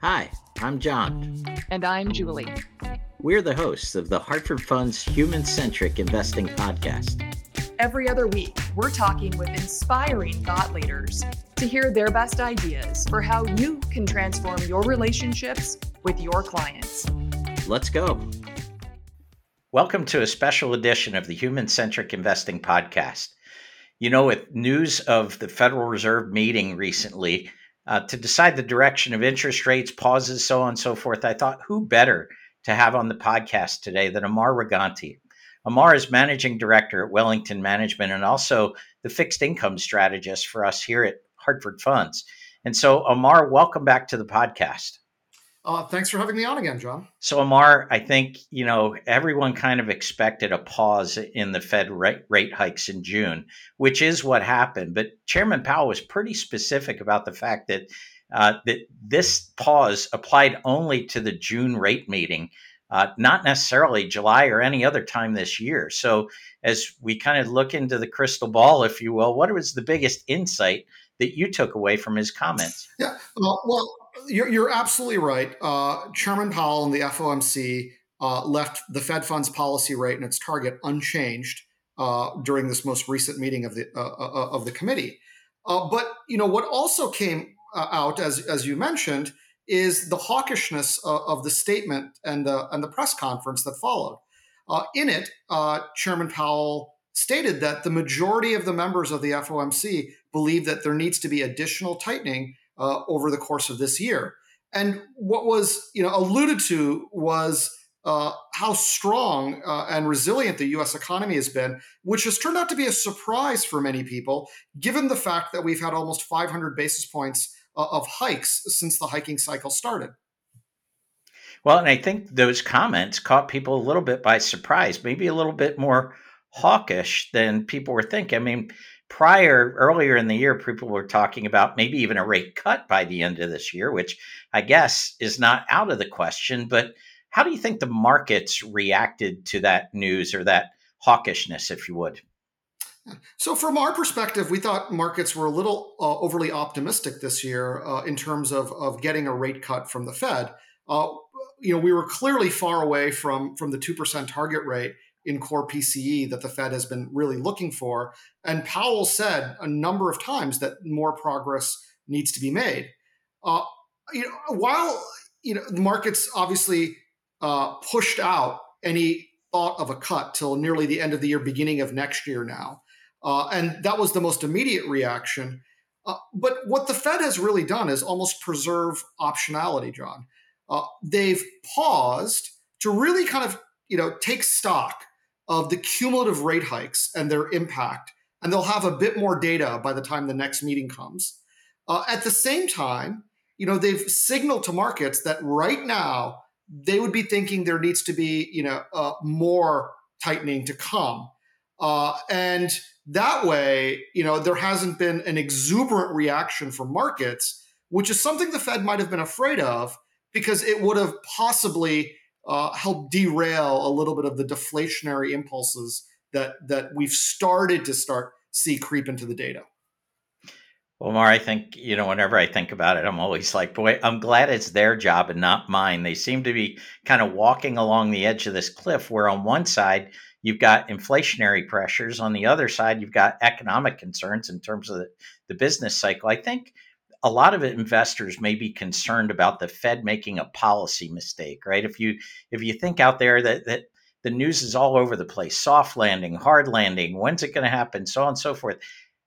Hi, I'm John. And I'm Julie. We're the hosts of the Hartford Funds Human Centric Investing Podcast. Every other week, we're talking with inspiring thought leaders to hear their best ideas for how you can transform your relationships with your clients. Let's go. Welcome to a special edition of the Human Centric Investing Podcast. You know, with news of the Federal Reserve meeting recently uh, to decide the direction of interest rates, pauses, so on and so forth, I thought who better to have on the podcast today than Amar Reganti. Amar is managing director at Wellington Management and also the fixed income strategist for us here at Hartford Funds. And so, Amar, welcome back to the podcast. Uh, thanks for having me on again, John. So, Amar, I think you know everyone kind of expected a pause in the Fed rate, rate hikes in June, which is what happened. But Chairman Powell was pretty specific about the fact that uh, that this pause applied only to the June rate meeting, uh, not necessarily July or any other time this year. So, as we kind of look into the crystal ball, if you will, what was the biggest insight that you took away from his comments? Yeah, well, well you're, you're absolutely right. Uh, Chairman Powell and the FOMC uh, left the Fed funds policy rate and its target unchanged uh, during this most recent meeting of the uh, uh, of the committee. Uh, but you know what also came out, as as you mentioned, is the hawkishness of the statement and the and the press conference that followed. in it, Chairman Powell stated that the majority of the members of the FOMC believe that there needs to be additional tightening uh, over the course of this year. And what was you know alluded to was uh, how strong uh, and resilient the U.S. economy has been, which has turned out to be a surprise for many people, given the fact that we've had almost 500 basis points uh, of hikes since the hiking cycle started. Well, and I think those comments caught people a little bit by surprise, maybe a little bit more hawkish than people were thinking. I mean, prior earlier in the year people were talking about maybe even a rate cut by the end of this year which i guess is not out of the question but how do you think the markets reacted to that news or that hawkishness if you would so from our perspective we thought markets were a little uh, overly optimistic this year uh, in terms of, of getting a rate cut from the fed uh, you know we were clearly far away from from the 2% target rate in core PCE that the Fed has been really looking for. And Powell said a number of times that more progress needs to be made. Uh, you know, while you know the markets obviously uh, pushed out any thought of a cut till nearly the end of the year, beginning of next year now, uh, and that was the most immediate reaction. Uh, but what the Fed has really done is almost preserve optionality, John. Uh, they've paused to really kind of you know take stock of the cumulative rate hikes and their impact. And they'll have a bit more data by the time the next meeting comes. Uh, at the same time, you know, they've signaled to markets that right now they would be thinking there needs to be, you know, uh, more tightening to come. Uh, and that way, you know, there hasn't been an exuberant reaction from markets, which is something the Fed might have been afraid of because it would have possibly uh, help derail a little bit of the deflationary impulses that that we've started to start see creep into the data. Well, Mar, I think, you know, whenever I think about it, I'm always like, boy, I'm glad it's their job and not mine. They seem to be kind of walking along the edge of this cliff where on one side, you've got inflationary pressures. On the other side, you've got economic concerns in terms of the, the business cycle. I think a lot of investors may be concerned about the Fed making a policy mistake, right? If you if you think out there that that the news is all over the place, soft landing, hard landing, when's it going to happen, so on and so forth.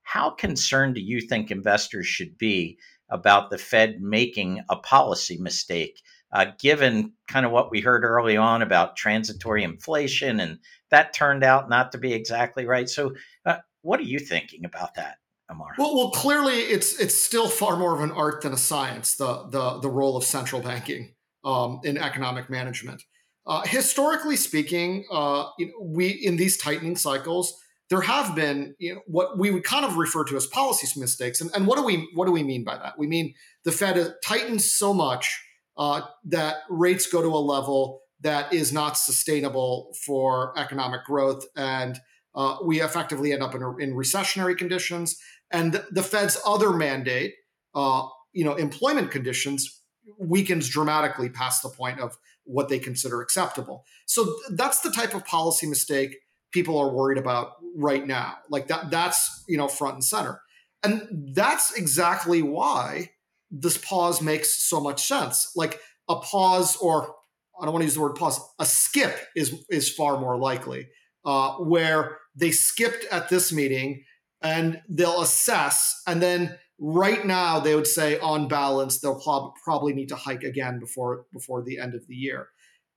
How concerned do you think investors should be about the Fed making a policy mistake, uh, given kind of what we heard early on about transitory inflation, and that turned out not to be exactly right? So, uh, what are you thinking about that? Amar? Well, well, clearly it's it's still far more of an art than a science. The the the role of central banking um, in economic management. Uh, historically speaking, uh, you know, we in these tightening cycles, there have been you know, what we would kind of refer to as policy mistakes. And, and what do we what do we mean by that? We mean the Fed tightens so much uh, that rates go to a level that is not sustainable for economic growth, and uh, we effectively end up in, in recessionary conditions and the Fed's other mandate, uh, you know employment conditions weakens dramatically past the point of what they consider acceptable. So that's the type of policy mistake people are worried about right now. Like that that's, you know, front and center. And that's exactly why this pause makes so much sense. Like a pause or I don't want to use the word pause, a skip is is far more likely. Uh, where they skipped at this meeting and they'll assess and then right now they would say on balance they'll prob- probably need to hike again before before the end of the year.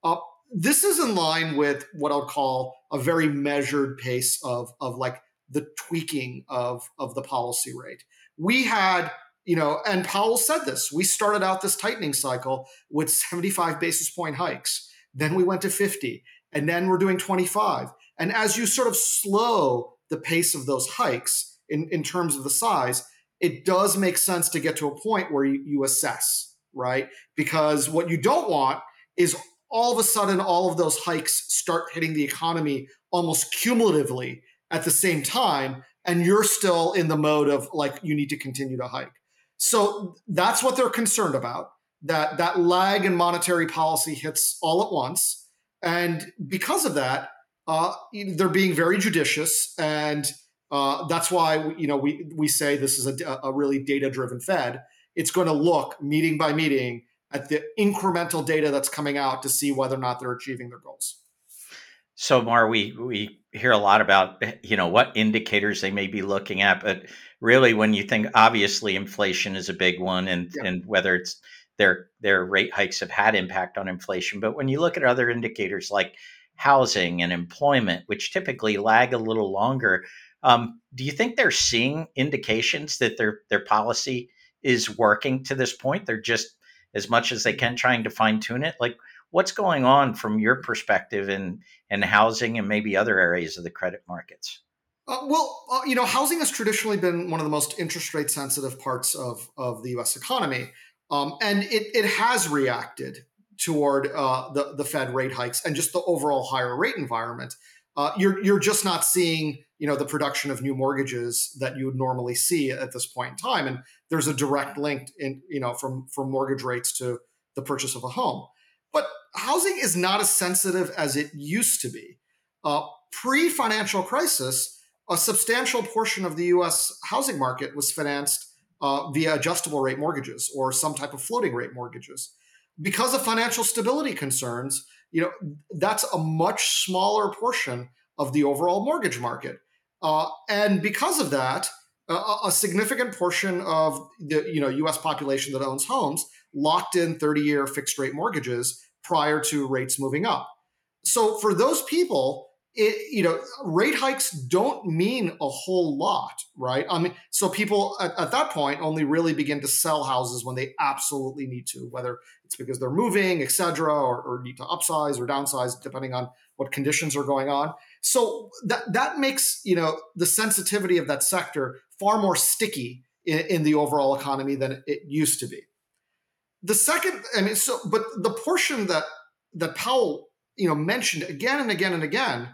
Uh, this is in line with what i'll call a very measured pace of of like the tweaking of of the policy rate. We had you know and powell said this we started out this tightening cycle with 75 basis point hikes then we went to 50 and then we're doing 25 and as you sort of slow the pace of those hikes in, in terms of the size it does make sense to get to a point where you, you assess, right? Because what you don't want is all of a sudden all of those hikes start hitting the economy almost cumulatively at the same time and you're still in the mode of like you need to continue to hike so that's what they're concerned about that that lag in monetary policy hits all at once and because of that uh, they're being very judicious and uh, that's why you know we we say this is a, a really data driven Fed. It's going to look meeting by meeting at the incremental data that's coming out to see whether or not they're achieving their goals. So, Mar, we we hear a lot about you know what indicators they may be looking at, but really, when you think, obviously, inflation is a big one, and yeah. and whether it's their their rate hikes have had impact on inflation, but when you look at other indicators like housing and employment, which typically lag a little longer, um, do you think they're seeing indications that their their policy is working to this point? They're just as much as they can trying to fine tune it. Like, what's going on from your perspective in in housing and maybe other areas of the credit markets? Uh, well, uh, you know, housing has traditionally been one of the most interest rate sensitive parts of of the U.S. economy, um, and it it has reacted toward uh, the the Fed rate hikes and just the overall higher rate environment. Uh, you're you're just not seeing you know the production of new mortgages that you would normally see at this point in time. And there's a direct link in you know from from mortgage rates to the purchase of a home. But housing is not as sensitive as it used to be. Uh, pre-financial crisis a substantial portion of the us housing market was financed uh, via adjustable rate mortgages or some type of floating rate mortgages because of financial stability concerns you know that's a much smaller portion of the overall mortgage market uh, and because of that, uh, a significant portion of the you know U.S. population that owns homes locked in 30-year fixed-rate mortgages prior to rates moving up. So for those people, it, you know, rate hikes don't mean a whole lot, right? I mean, so people at, at, that point only really begin to sell houses when they absolutely need to, whether it's because they're moving, et cetera, or, or need to upsize or downsize, depending on what conditions are going on. So that that makes you know the sensitivity of that sector far more sticky in, in the overall economy than it used to be. The second, I mean, so but the portion that that Powell you know mentioned again and again and again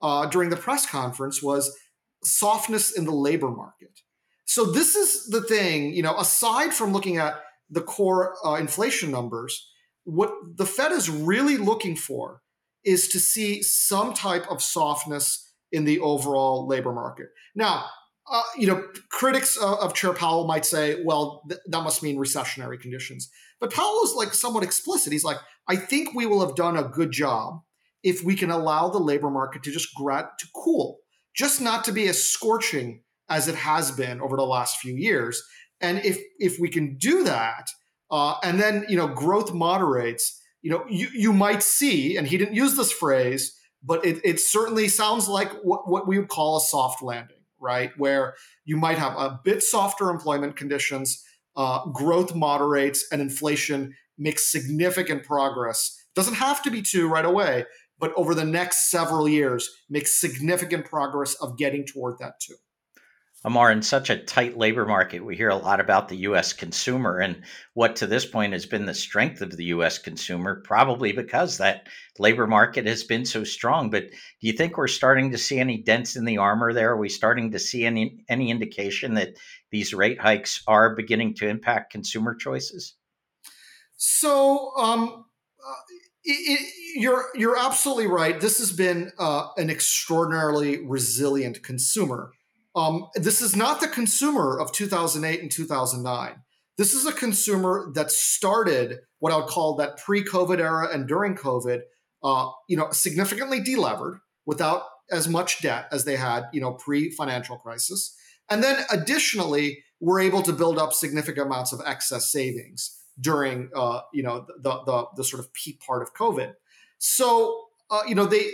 uh, during the press conference was softness in the labor market. So this is the thing, you know, aside from looking at the core uh, inflation numbers, what the Fed is really looking for is to see some type of softness in the overall labor market. Now, uh, you know, critics of Chair Powell might say, well, th- that must mean recessionary conditions. But Powell is like somewhat explicit. He's like, I think we will have done a good job if we can allow the labor market to just grad to cool, just not to be as scorching as it has been over the last few years. And if if we can do that, uh, and then you know growth moderates, you know, you, you might see, and he didn't use this phrase, but it, it certainly sounds like what, what we would call a soft landing, right? Where you might have a bit softer employment conditions, uh, growth moderates, and inflation makes significant progress. Doesn't have to be two right away, but over the next several years, makes significant progress of getting toward that two. Amar, in such a tight labor market, we hear a lot about the U.S. consumer and what to this point has been the strength of the U.S. consumer, probably because that labor market has been so strong. But do you think we're starting to see any dents in the armor there? Are we starting to see any any indication that these rate hikes are beginning to impact consumer choices? So, um, uh, it, you're you're absolutely right. This has been uh, an extraordinarily resilient consumer. Um, this is not the consumer of 2008 and 2009. This is a consumer that started what I would call that pre-COVID era and during COVID, uh, you know, significantly delevered without as much debt as they had, you know, pre-financial crisis, and then additionally were able to build up significant amounts of excess savings during, uh, you know, the, the the sort of peak part of COVID. So, uh, you know, they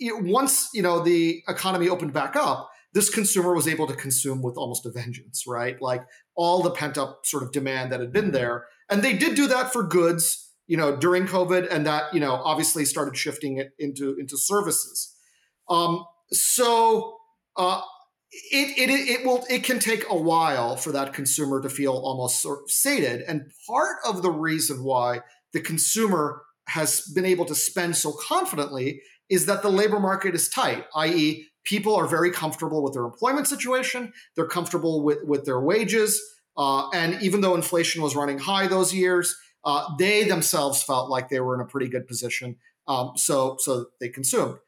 once you know the economy opened back up this consumer was able to consume with almost a vengeance, right? Like all the pent up sort of demand that had been there. And they did do that for goods, you know, during COVID, and that, you know, obviously started shifting it into, into services. Um, so uh, it, it, it will it can take a while for that consumer to feel almost sort of sated. And part of the reason why the consumer has been able to spend so confidently is that the labor market is tight, i.e., people are very comfortable with their employment situation. They're comfortable with, with their wages. Uh, and even though inflation was running high those years, uh, they themselves felt like they were in a pretty good position. Um, so, so they consumed.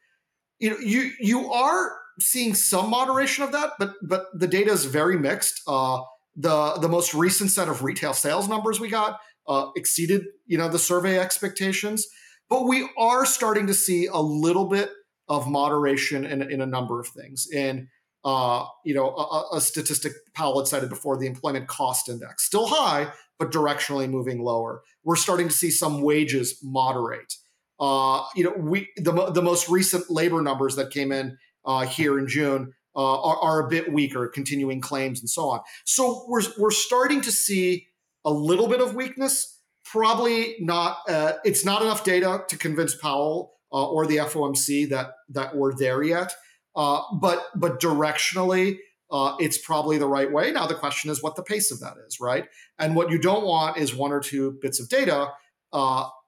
You know, you you are seeing some moderation of that, but but the data is very mixed. Uh, the the most recent set of retail sales numbers we got uh, exceeded you know the survey expectations, but we are starting to see a little bit of moderation in, in a number of things. And uh, you know, a, a, statistic Powell had cited before, the employment cost index, still high, but directionally moving lower. We're starting to see some wages moderate. Uh, you know, we the, the most recent labor numbers that came in uh, here in June uh, are, are, a bit weaker, continuing claims and so on. So we're we're starting to see a little bit of weakness. Probably not. Uh, it's not enough data to convince Powell uh, or the FOMC that that were there yet. Uh, but but directionally, uh, it's probably the right way. Now the question is what the pace of that is, right? And what you don't want is one or two bits of data,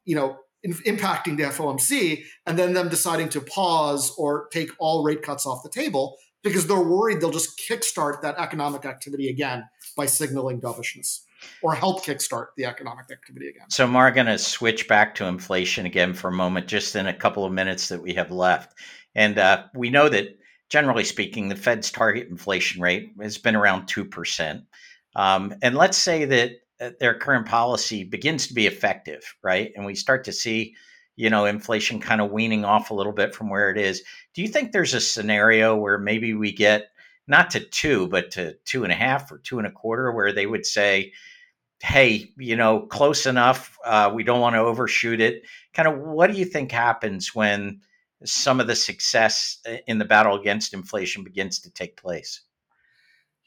you know, in, impacting the FOMC, and then them deciding to pause or take all rate cuts off the table because they're worried they'll just kickstart that economic activity again by signaling dovishness or help kickstart the economic activity again. So, Mark, going to switch back to inflation again for a moment, just in a couple of minutes that we have left. And uh, we know that, generally speaking, the Fed's target inflation rate has been around 2%. Um, and let's say that their current policy begins to be effective, right? And we start to see, you know, inflation kind of weaning off a little bit from where it is. Do you think there's a scenario where maybe we get not to two, but to two and a half or two and a quarter, where they would say, hey, you know, close enough. Uh, we don't want to overshoot it. Kind of what do you think happens when some of the success uh, in the battle against inflation begins to take place?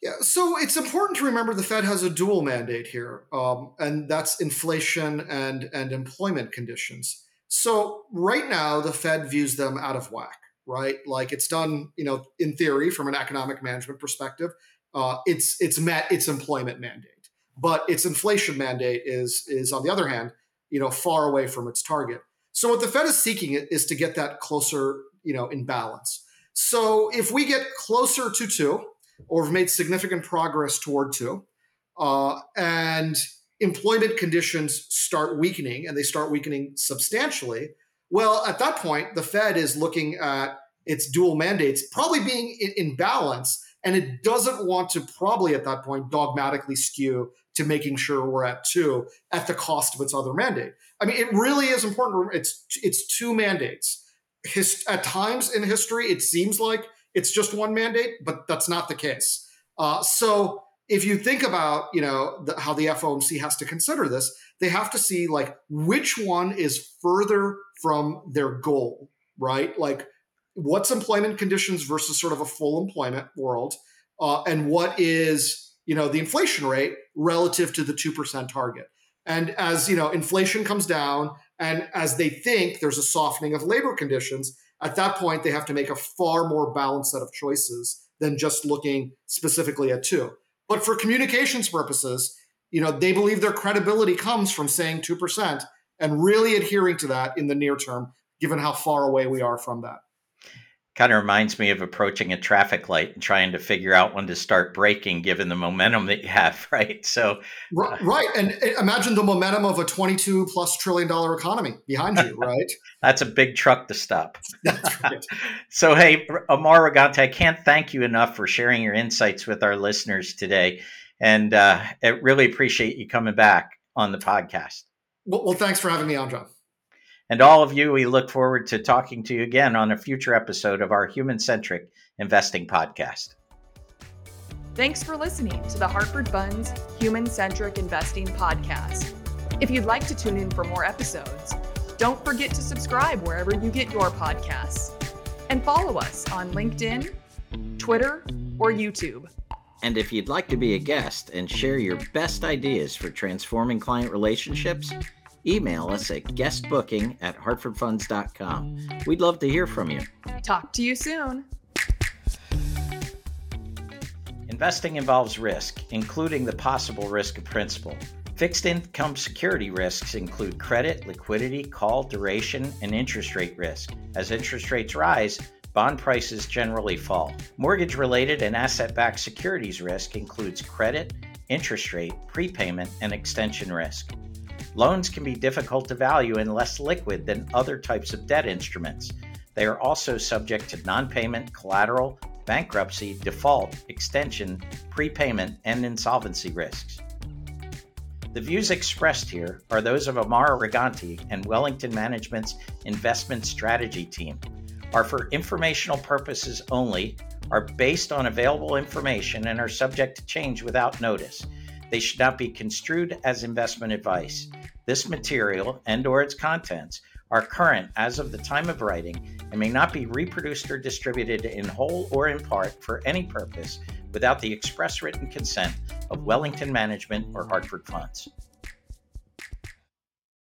Yeah, so it's important to remember the Fed has a dual mandate here, um, and that's inflation and and employment conditions. So right now, the Fed views them out of whack, right? Like it's done, you know, in theory from an economic management perspective, uh, it's it's met its employment mandate but its inflation mandate is is on the other hand, you know, far away from its target. So what the Fed is seeking is to get that closer, you know, in balance. So if we get closer to two, or have made significant progress toward two, uh, and employment conditions start weakening, and they start weakening substantially, well, at that point, the Fed is looking at its dual mandates probably being in, in balance, and it doesn't want to probably at that point dogmatically skew to making sure we're at two at the cost of its other mandate. I mean, it really is important. It's it's two mandates. His, at times in history, it seems like it's just one mandate, but that's not the case. Uh, so if you think about you know the, how the FOMC has to consider this, they have to see like which one is further from their goal, right? Like what's employment conditions versus sort of a full employment world, uh, and what is you know the inflation rate relative to the 2% target and as you know inflation comes down and as they think there's a softening of labor conditions at that point they have to make a far more balanced set of choices than just looking specifically at two. But for communications purposes, you know, they believe their credibility comes from saying 2% and really adhering to that in the near term, given how far away we are from that kind of reminds me of approaching a traffic light and trying to figure out when to start braking given the momentum that you have right? So uh, right and imagine the momentum of a 22 plus trillion dollar economy behind you right? That's a big truck to stop. That's right. So hey amar Reganti, i can't thank you enough for sharing your insights with our listeners today and uh, i really appreciate you coming back on the podcast. Well, well thanks for having me on john and all of you, we look forward to talking to you again on a future episode of our human centric investing podcast. Thanks for listening to the Hartford Funds Human Centric Investing Podcast. If you'd like to tune in for more episodes, don't forget to subscribe wherever you get your podcasts and follow us on LinkedIn, Twitter, or YouTube. And if you'd like to be a guest and share your best ideas for transforming client relationships, email us at guestbooking at hartfordfunds.com. We'd love to hear from you. Talk to you soon. Investing involves risk, including the possible risk of principal. Fixed income security risks include credit, liquidity, call, duration, and interest rate risk. As interest rates rise, bond prices generally fall. Mortgage related and asset backed securities risk includes credit, interest rate, prepayment, and extension risk. Loans can be difficult to value and less liquid than other types of debt instruments. They are also subject to non payment, collateral, bankruptcy, default, extension, prepayment, and insolvency risks. The views expressed here are those of Amara Reganti and Wellington Management's investment strategy team, are for informational purposes only, are based on available information, and are subject to change without notice. They should not be construed as investment advice. This material and or its contents are current as of the time of writing and may not be reproduced or distributed in whole or in part for any purpose without the express written consent of Wellington Management or Hartford Funds.